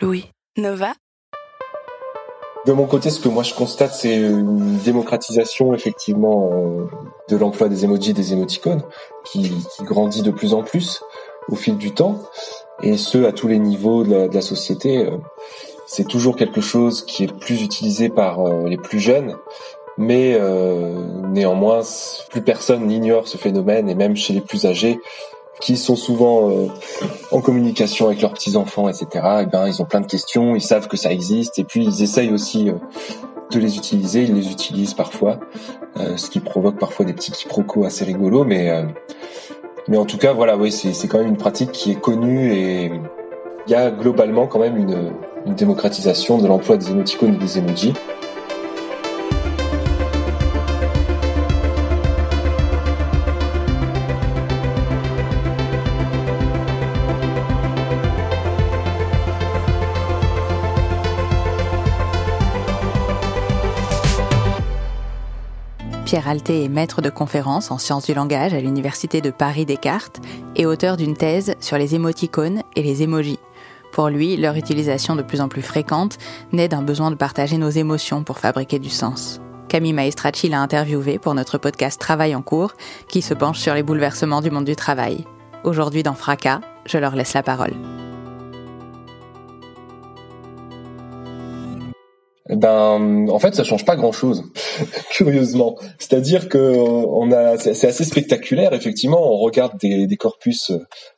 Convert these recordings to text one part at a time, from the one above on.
Louis, Nova De mon côté, ce que moi je constate, c'est une démocratisation effectivement euh, de l'emploi des emojis, des émoticônes, qui, grandit de plus en plus au fil du temps, et ce à tous les niveaux de la, société. Euh, C'est toujours quelque chose qui est plus utilisé par euh, les plus jeunes, mais néanmoins, plus personne n'ignore ce phénomène, et même chez les plus âgés, qui sont souvent euh, en communication avec leurs petits enfants, etc. Et ben, ils ont plein de questions, ils savent que ça existe, et puis ils essayent aussi euh, de les utiliser. Ils les utilisent parfois, euh, ce qui provoque parfois des petits quiproquos assez rigolos, mais mais en tout cas, voilà, oui, c'est c'est quand même une pratique qui est connue et il y a globalement quand même une, une démocratisation de l'emploi des émoticônes et des emojis. Pierre Alté est maître de conférences en sciences du langage à l'Université de Paris-Descartes et auteur d'une thèse sur les émoticônes et les émojis. Pour lui, leur utilisation de plus en plus fréquente naît d'un besoin de partager nos émotions pour fabriquer du sens. Camille Maestracci l'a interviewé pour notre podcast Travail en cours, qui se penche sur les bouleversements du monde du travail. Aujourd'hui dans Fracas, je leur laisse la parole. Ben, en fait, ça change pas grand-chose, curieusement. C'est-à-dire que euh, on a, c'est assez spectaculaire. Effectivement, on regarde des, des corpus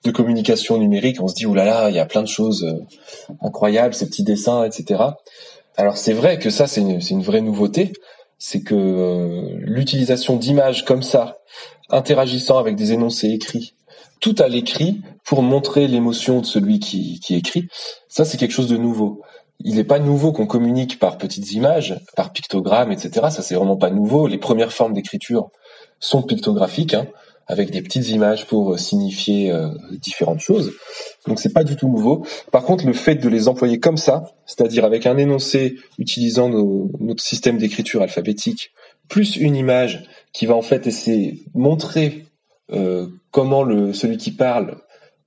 de communication numérique, on se dit oh là là, il y a plein de choses euh, incroyables, ces petits dessins, etc. Alors c'est vrai que ça, c'est une, une vraie nouveauté, c'est que euh, l'utilisation d'images comme ça, interagissant avec des énoncés écrits, tout à l'écrit pour montrer l'émotion de celui qui, qui écrit, ça c'est quelque chose de nouveau il n'est pas nouveau qu'on communique par petites images, par pictogrammes, etc. Ça, c'est vraiment pas nouveau. Les premières formes d'écriture sont pictographiques, hein, avec des petites images pour euh, signifier euh, différentes choses. Donc, c'est pas du tout nouveau. Par contre, le fait de les employer comme ça, c'est-à-dire avec un énoncé utilisant nos- notre système d'écriture alphabétique, plus une image qui va en fait essayer de montrer euh, comment le celui qui parle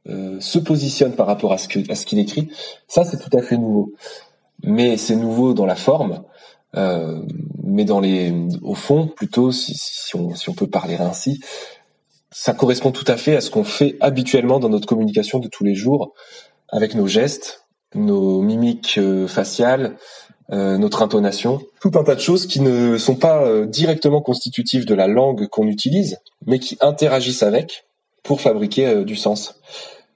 euh, se positionne par rapport à ce qu'il écrit, ça c'est tout à fait nouveau. Mais c'est nouveau dans la forme, euh, mais dans les au fond plutôt si, on peut parler ainsi, ça correspond tout à fait à ce qu'on fait habituellement dans notre communication de tous les jours avec nos gestes, nos mimiques euh, faciales, notre intonation, tout un tas de choses qui ne sont pas directement constitutives de la langue qu'on utilise, mais qui interagissent avec pour fabriquer du sens.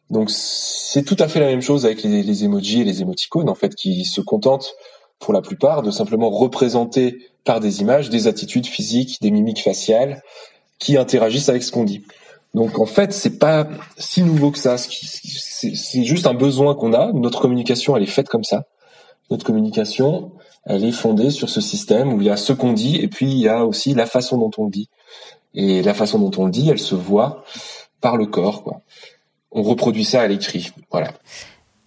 Donc c'est tout à fait la même chose avec les, emojis et les émoticônes en fait qui se contentent pour la plupart de simplement représenter par des images des attitudes physiques, des mimiques faciales qui interagissent avec ce qu'on dit. Donc en fait, c'est pas si nouveau que ça. C'est juste un besoin qu'on a. Notre communication, elle est faite comme ça. Notre communication, elle est fondée sur ce système où il y a ce qu'on dit et puis il y a aussi la façon dont on le dit. Et la façon dont on le dit, elle se voit par le corps. Quoi. On reproduit ça à l'écrit. Voilà.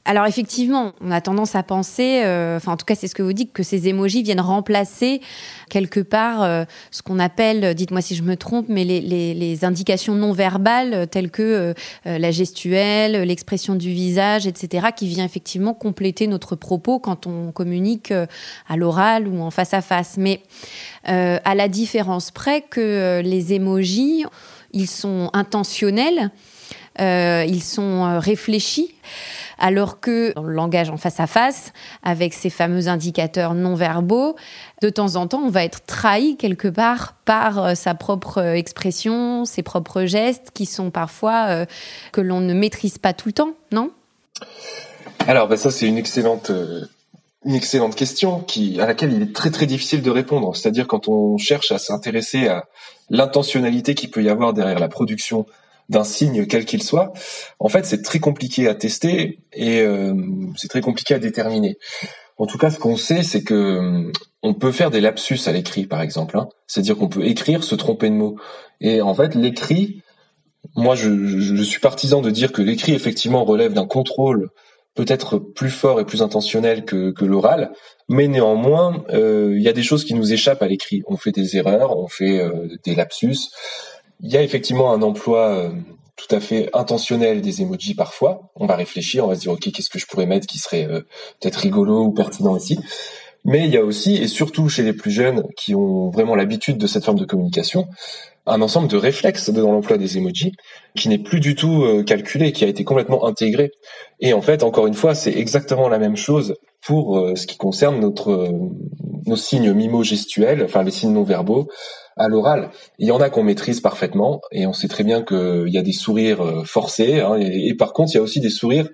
Alors effectivement, on a tendance à penser, euh, enfin en tout cas c'est ce que vous dites, que ces émojis viennent remplacer quelque part euh, ce qu'on appelle, dites-moi si je me trompe, mais les, indications non verbales euh, telles que la gestuelle, l'expression du visage, etc., qui vient effectivement compléter notre propos quand on communique à l'oral ou en face à face. Mais à la différence près que les émojis, ils sont intentionnels, euh, ils sont euh, réfléchis, alors que dans le langage en face à face, avec ces fameux indicateurs non verbaux, de temps en temps, on va être trahi quelque part par euh, sa propre expression, ses propres gestes, qui sont parfois que l'on ne maîtrise pas tout le temps, non? Alors, bah, ça, c'est une excellente, une excellente question qui, à laquelle il est très très difficile de répondre. C'est-à-dire quand on cherche à s'intéresser à l'intentionnalité qu'il peut y avoir derrière la production d'un signe quel qu'il soit, en fait, c'est très compliqué à tester et euh, c'est très compliqué à déterminer. En tout cas, ce qu'on sait, c'est que euh, on peut faire des lapsus à l'écrit, par exemple. Hein. C'est-à-dire qu'on peut écrire, se tromper de mots. Et en fait, l'écrit, moi, je, suis partisan de dire que l'écrit, effectivement, relève d'un contrôle peut-être plus fort et plus intentionnel que, l'oral, mais néanmoins, euh, il y a des choses qui nous échappent à l'écrit. On fait des erreurs, on fait des lapsus. Il y a effectivement un emploi euh, tout à fait intentionnel des emojis parfois. On va réfléchir, on va se dire ok, qu'est-ce que je pourrais mettre qui serait peut-être rigolo ou pertinent ici. Mais il y a aussi, et surtout chez les plus jeunes qui ont vraiment l'habitude de cette forme de communication, un ensemble de réflexes dans l'emploi des emojis qui n'est plus du tout euh, calculé, qui a été complètement intégré. Et en fait, encore une fois, c'est exactement la même chose pour euh, ce qui concerne euh, nos signes mimo-gestuels, enfin les signes non verbaux à l'oral. Il y en a qu'on maîtrise parfaitement et on sait très bien qu'il y a des sourires forcés hein, et, par contre, il y a aussi des sourires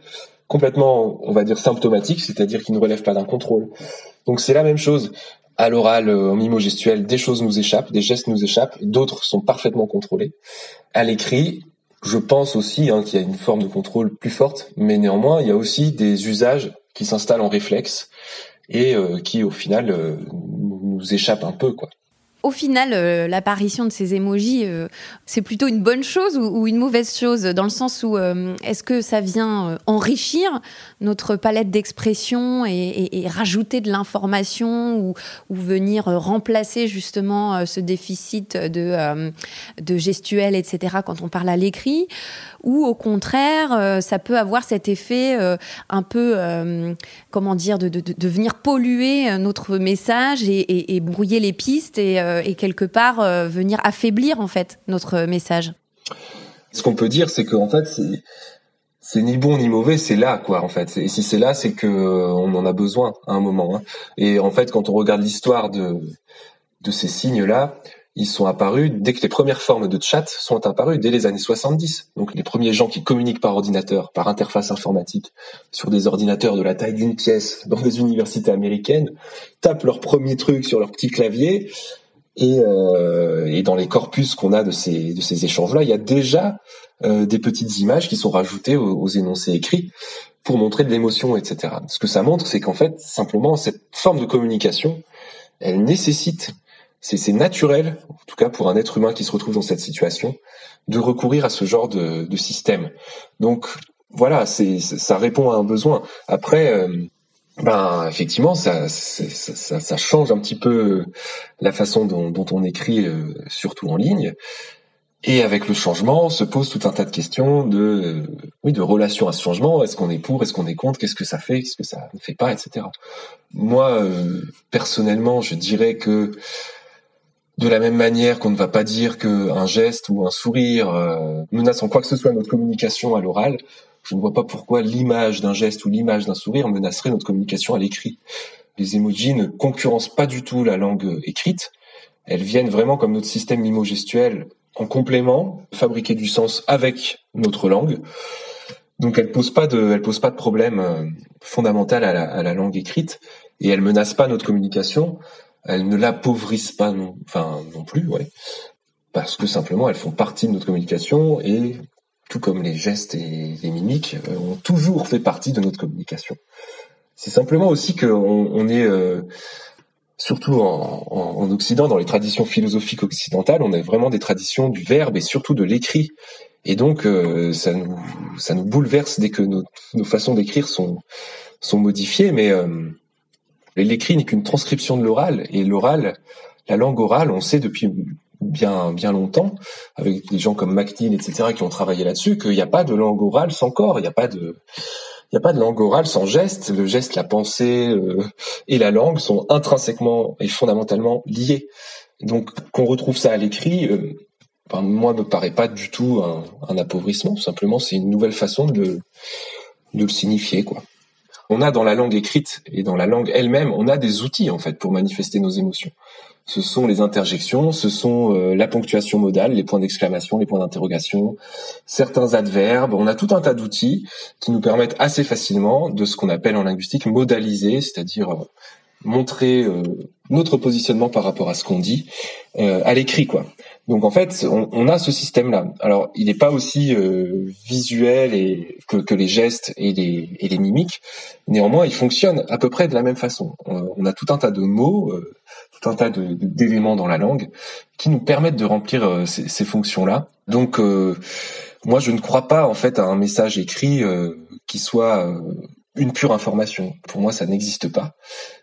complètement, on va dire, symptomatiques, c'est-à-dire qui ne relèvent pas d'un contrôle. Donc c'est la même chose à l'oral, euh, en mimo-gestuel, des choses nous échappent, des gestes nous échappent, d'autres sont parfaitement contrôlés. À l'écrit, je pense aussi hein, qu'il y a une forme de contrôle plus forte, mais néanmoins, il y a aussi des usages qui s'installent en réflexe et euh, qui, au final, euh, nous échappent un peu, quoi au final, euh, l'apparition de ces émojis, euh, c'est plutôt une bonne chose ou, une mauvaise chose Dans le sens où, euh, est-ce que ça vient enrichir notre palette d'expression et, rajouter de l'information ou, venir remplacer justement ce déficit de, de etc., quand on parle à l'écrit? Ou au contraire, ça peut avoir cet effet un peu, comment dire, de, venir polluer notre message et, et brouiller les pistes et et quelque part euh, venir affaiblir en fait notre message. Ce qu'on peut dire, c'est qu'en fait, c'est ni bon ni mauvais, c'est là quoi en fait. Et si c'est là, c'est que euh, en a besoin à un moment. Hein. Et en fait, quand on regarde l'histoire de de ces signes là, ils sont apparus dès que les premières formes de chat sont apparues dès les années 70. Donc les premiers gens qui communiquent par ordinateur, par interface informatique, sur des ordinateurs de la taille d'une pièce dans des universités américaines, tapent leur premier truc sur leur petit clavier et, euh, et dans les corpus qu'on a de ces, de ces échanges-là, il y a déjà euh, des petites images qui sont rajoutées aux, énoncés écrits pour montrer de l'émotion, etc. Ce que ça montre, c'est qu'en fait, simplement, cette forme de communication, elle nécessite, c'est naturel, en tout cas pour un être humain qui se retrouve dans cette situation, de recourir à ce genre de, de système. Donc voilà, c'est ça répond à un besoin. Après, euh, ben effectivement, ça, ça, ça, change un petit peu la façon dont, dont on écrit, euh, surtout en ligne. Et avec le changement, se pose tout un tas de questions de, euh, oui, de relation à ce changement. Est-ce qu'on est pour? Est-ce qu'on est contre? Qu'est-ce que ça fait? Qu'est-ce que ça ne fait pas, etc. Moi, euh, personnellement, je dirais que de la même manière qu'on ne va pas dire qu'un geste ou un sourire menace en quoi que ce soit notre communication à l'oral, je ne vois pas pourquoi l'image d'un geste ou l'image d'un sourire menacerait notre communication à l'écrit. Les emojis ne concurrencent pas du tout la langue écrite. Elles viennent vraiment comme notre système mimo-gestuel en complément, fabriquer du sens avec notre langue. Donc elles posent pas de, pas de problème euh, fondamental à la, langue écrite et elles menacent pas notre communication. Elles ne l'appauvrissent pas non, non plus, ouais, parce que simplement elles font partie de notre communication et tout comme les gestes et les mimiques, euh, ont toujours fait partie de notre communication. C'est simplement aussi qu'on on est, euh, surtout en, en, Occident, dans les traditions philosophiques occidentales, on a vraiment des traditions du verbe et surtout de l'écrit. Et donc, euh, ça, nous, bouleverse dès que nos, façons d'écrire sont modifiées. Mais l'écrit n'est qu'une transcription de l'oral. Et l'oral, la langue orale, on sait depuis bien bien longtemps, avec des gens comme MacNeil, etc., qui ont travaillé là-dessus, qu'il n'y a pas de langue orale sans corps, il n'y a pas de il n'y a pas de langue orale sans geste. Le geste, la pensée euh, et la langue sont intrinsèquement et fondamentalement liés. Donc qu'on retrouve ça à l'écrit, euh, ben, moi, me paraît pas du tout un, un appauvrissement. Simplement, c'est une nouvelle façon de de le signifier, quoi. On a dans la langue écrite et dans la langue elle-même, on a des outils en fait pour manifester nos émotions ce sont les interjections, ce sont euh, la ponctuation modale, les points d'exclamation, les points d'interrogation, certains adverbes. On a tout un tas d'outils qui nous permettent assez facilement de ce qu'on appelle en linguistique modaliser, c'est-à-dire euh, montrer notre positionnement par rapport à ce qu'on dit à l'écrit, quoi. Donc en fait, on, a ce système-là. Alors, il n'est pas aussi euh, visuel et que, les gestes et les, et les, mimiques. Néanmoins, il fonctionne à peu près de la même façon. On, a tout un tas de mots, euh, tout un tas d'éléments dans la langue qui nous permettent de remplir euh, ces, ces fonctions-là. Donc, moi, je ne crois pas en fait à un message écrit qui soit une pure information. Pour moi, ça n'existe pas.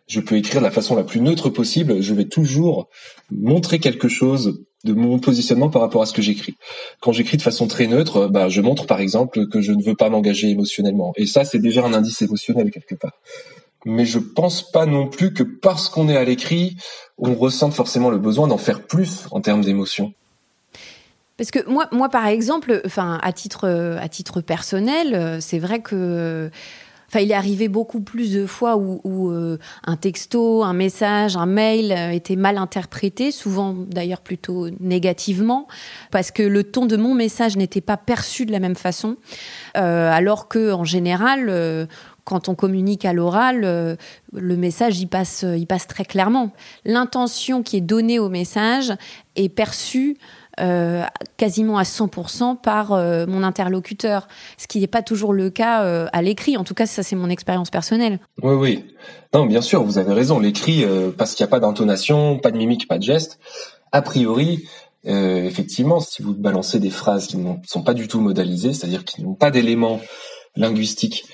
Je peux écrire de la façon la plus neutre possible. Je vais toujours montrer quelque chose de mon positionnement par rapport à ce que j'écris. Quand j'écris de façon très neutre, bah, je montre par exemple que je ne veux pas m'engager émotionnellement. Et ça, c'est déjà un indice émotionnel quelque part. Mais je pense pas non plus que parce qu'on est à l'écrit, on ressente forcément le besoin d'en faire plus en termes d'émotion. Parce que moi, moi, par exemple, enfin, à titre, à titre personnel, euh, c'est vrai que Enfin, il est arrivé beaucoup plus de fois où, euh, un texto, un message, un mail euh, était mal interprété, souvent d'ailleurs plutôt négativement, parce que le ton de mon message n'était pas perçu de la même façon, euh, alors que en général, quand on communique à l'oral, le message y passe, il passe très clairement. L'intention qui est donnée au message est perçue euh, quasiment à 100% par euh, mon interlocuteur, ce qui n'est pas toujours le cas euh, à l'écrit. En tout cas, ça c'est mon expérience personnelle. Oui, oui. Non, bien sûr, vous avez raison. L'écrit, parce qu'il n'y a pas d'intonation, pas de mimique, pas de geste, a priori, effectivement, si vous balancez des phrases qui ne sont pas du tout modalisées, c'est-à-dire qui n'ont pas d'éléments linguistiques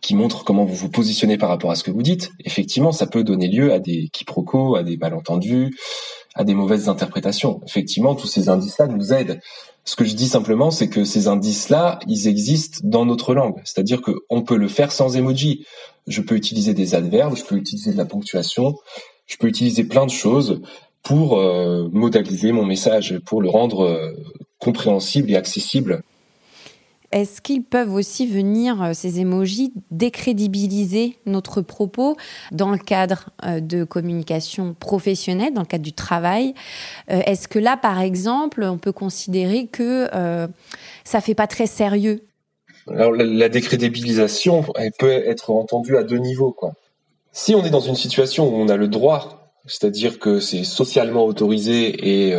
qui montrent comment vous vous positionnez par rapport à ce que vous dites, effectivement, ça peut donner lieu à des quiproquos, à des malentendus, à des mauvaises interprétations. Effectivement, tous ces indices-là nous aident. Ce que je dis simplement, c'est que ces indices-là, ils existent dans notre langue. C'est-à-dire qu'on peut le faire sans emoji. Je peux utiliser des adverbes, je peux utiliser de la ponctuation, je peux utiliser plein de choses pour euh, modaliser mon message, pour le rendre euh, compréhensible et accessible. Est-ce qu'ils peuvent aussi venir, euh, ces émojis, décrédibiliser notre propos dans le cadre euh, de communication professionnelle, dans le cadre du travail? Euh, Est-ce que là, par exemple, on peut considérer que ça fait pas très sérieux? La, décrédibilisation, peut être entendue à deux niveaux. Si on est dans une situation où on a le droit, c'est-à-dire que c'est socialement autorisé et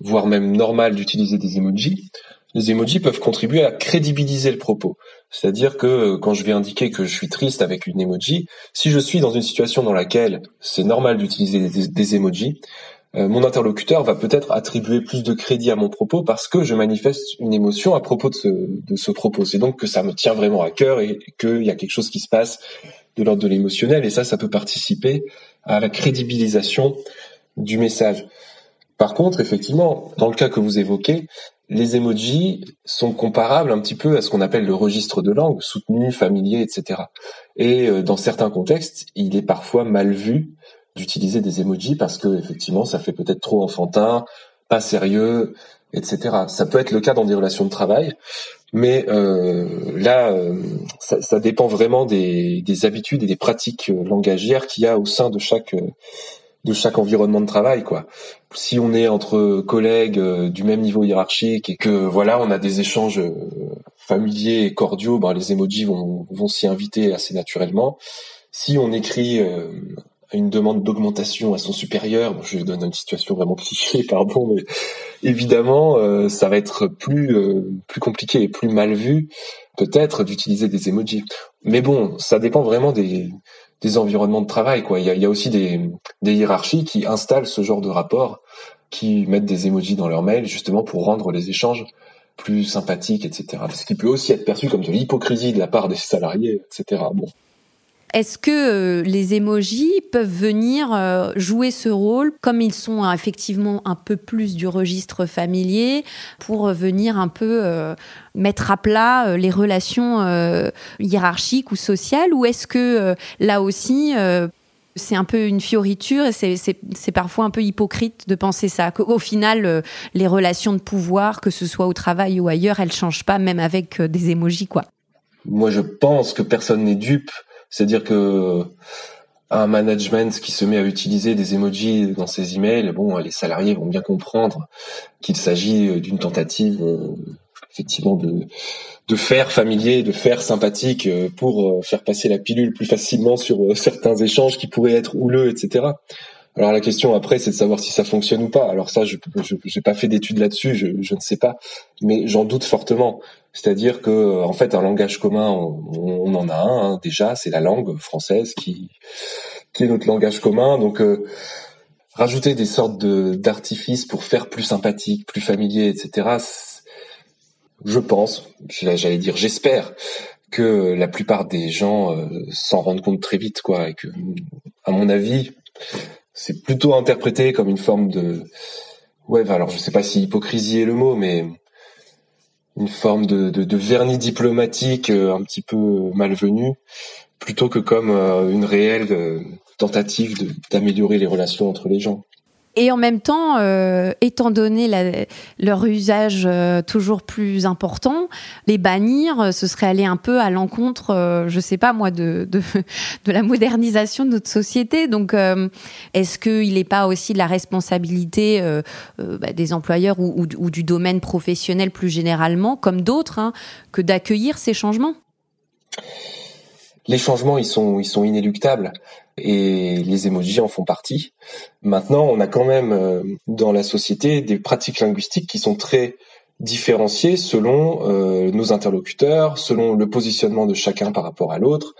voire même normal d'utiliser des emojis, les emojis peuvent contribuer à crédibiliser le propos. C'est-à-dire que euh, quand je vais indiquer que je suis triste avec une emoji, si je suis dans une situation dans laquelle c'est normal d'utiliser des, emojis, euh, mon interlocuteur va peut-être attribuer plus de crédit à mon propos parce que je manifeste une émotion à propos de ce, de ce propos. C'est donc que ça me tient vraiment à cœur et qu'il y a quelque chose qui se passe de l'ordre de l'émotionnel et ça, ça peut participer à la crédibilisation du message. Par contre, effectivement, dans le cas que vous évoquez, les emojis sont comparables un petit peu à ce qu'on appelle le registre de langue, soutenu, familier, etc. Et euh, dans certains contextes, il est parfois mal vu d'utiliser des emojis parce que effectivement, ça fait peut-être trop enfantin, pas sérieux, etc. Ça peut être le cas dans des relations de travail, mais euh, là, euh, ça, dépend vraiment des, des, habitudes et des pratiques langagières qu'il y a au sein de chaque de chaque environnement de travail quoi. Si on est entre collègues euh, du même niveau hiérarchique et que voilà, on a des échanges euh, familiers et cordiaux, ben les emojis vont vont s'y inviter assez naturellement. Si on écrit euh, une demande d'augmentation à son supérieur, je donne une situation vraiment cliché, pardon, mais évidemment, ça va être plus plus compliqué et plus mal vu peut-être d'utiliser des emojis. Mais bon, ça dépend vraiment des des environnements de travail. Quoi. Il, y a, il y a aussi des, des hiérarchies qui installent ce genre de rapport, qui mettent des emojis dans leur mail justement pour rendre les échanges plus sympathiques, etc. Ce qui peut aussi être perçu comme de l'hypocrisie de la part des salariés, etc. Bon. Est-ce que euh, les émojis peuvent venir euh, jouer ce rôle, comme ils sont euh, effectivement un peu plus du registre familier, pour venir un peu mettre à plat les relations hiérarchiques ou sociales, ou est-ce que là aussi c'est un peu une fioriture et c'est parfois un peu hypocrite de penser ça? Qu'au final, les relations de pouvoir, que ce soit au travail ou ailleurs, elles changent pas, même avec des émojis, quoi. Moi, je pense que personne n'est dupe c'est-à-dire que un management qui se met à utiliser des emojis dans ses emails, bon, les salariés vont bien comprendre qu'il s'agit d'une tentative effectivement de de faire familier, de faire sympathique pour faire passer la pilule plus facilement sur certains échanges qui pourraient être houleux, etc. Alors la question après, c'est de savoir si ça fonctionne ou pas. Alors ça, je n'ai pas fait d'études là-dessus, je, ne sais pas, mais j'en doute fortement. C'est-à-dire que en fait, un langage commun, on, en a un hein, déjà, c'est la langue française qui qui est notre langage commun. Donc euh, rajouter des sortes de d'artifices pour faire plus sympathique, plus familier, etc. Je pense, j'allais dire, j'espère que la plupart des gens euh, s'en rendent compte très vite, quoi, et que, à mon avis, c'est plutôt interprété comme une forme de ouais alors je sais pas si hypocrisie est le mot mais une forme de, vernis diplomatique euh, un petit peu malvenu plutôt que comme euh, une réelle euh, tentative d'améliorer les relations entre les gens. Et en même temps, euh, étant donné leur usage euh, toujours plus important, les bannir, euh, ce serait aller un peu à l'encontre, je sais pas moi, de, de, de, la modernisation de notre société. Donc, est-ce qu'il n'est pas aussi de la responsabilité bah, des employeurs ou, ou, du domaine professionnel plus généralement, comme d'autres, hein, que d'accueillir ces changements? Les changements, ils sont, ils sont inéluctables et les emojis en font partie. Maintenant, on a quand même euh, dans la société des pratiques linguistiques qui sont très différenciées selon euh, nos interlocuteurs, selon le positionnement de chacun par rapport à l'autre,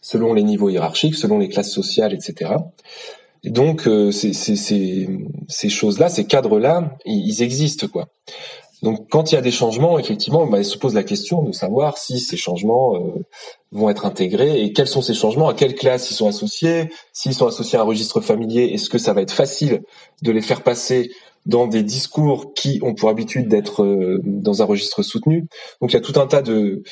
selon les niveaux hiérarchiques, selon les classes sociales, etc. Et donc, euh, ces, choses-là, ces cadres-là, ils, existent, quoi. Donc, quand il y a des changements, effectivement, bah, il se pose la question de savoir si ces changements euh, vont être intégrés et quels sont ces changements, à quelle classe ils sont associés, s'ils sont associés à un registre familier, est-ce que ça va être facile de les faire passer dans des discours qui ont pour habitude d'être euh, dans un registre soutenu? Donc il y a tout un tas de,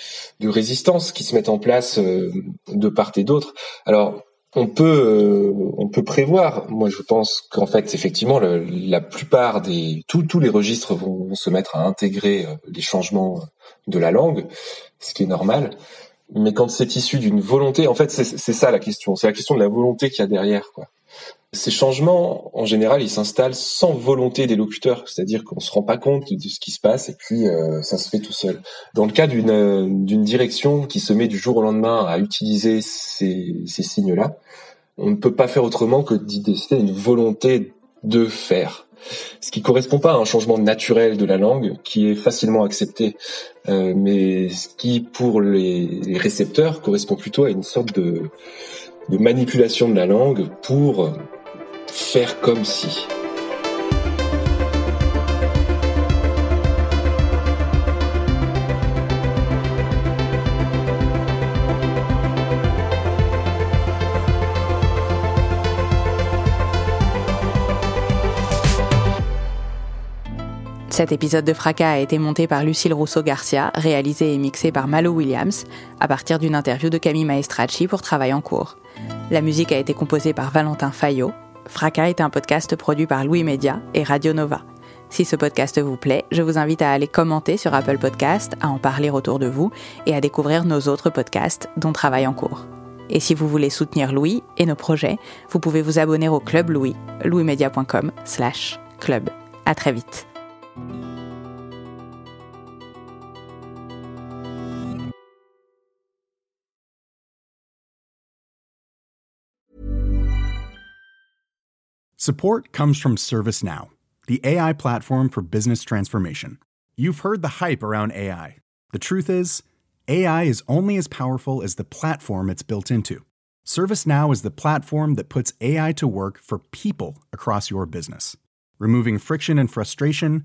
résistances qui se mettent en place euh, de part et d'autre. Alors on peut euh, on peut prévoir. Moi, je pense qu'en fait, effectivement, la plupart des tous tous les registres vont, se mettre à intégrer euh, les changements de la langue, ce qui est normal. Mais quand c'est issu d'une volonté, en fait, c'est ça la question. C'est la question de la volonté qu'il y a derrière, quoi. Ces changements, en général, ils s'installent sans volonté des locuteurs, c'est-à-dire qu'on se rend pas compte de ce qui se passe et puis euh, ça se fait tout seul. Dans le cas d'une d'une direction qui se met du jour au lendemain à utiliser ces, signes-là, on ne peut pas faire autrement que d'y décider une volonté de faire. Ce qui correspond pas à un changement naturel de la langue, qui est facilement accepté, euh, mais ce qui, pour les récepteurs, correspond plutôt à une sorte de, de manipulation de la langue pour faire comme si. Cet épisode de Fracas a été monté par Lucille Rousseau-Garcia, réalisé et mixé par Malo Williams, à partir d'une interview de Camille Maestracci pour Travail en cours. La musique a été composée par Valentin Fayot, Fracas est un podcast produit par Louis Média et Radio Nova. Si ce podcast vous plaît, je vous invite à aller commenter sur Apple Podcast, à en parler autour de vous et à découvrir nos autres podcasts dont travaille en cours. Et si vous voulez soutenir Louis et nos projets, vous pouvez vous abonner au Club Louis, louismedia.com slash club. À très vite. Support comes from ServiceNow, the AI platform for business transformation. You've heard the hype around AI. The truth is, AI is only as powerful as the platform it's built into. ServiceNow is the platform that puts AI to work for people across your business, removing friction and frustration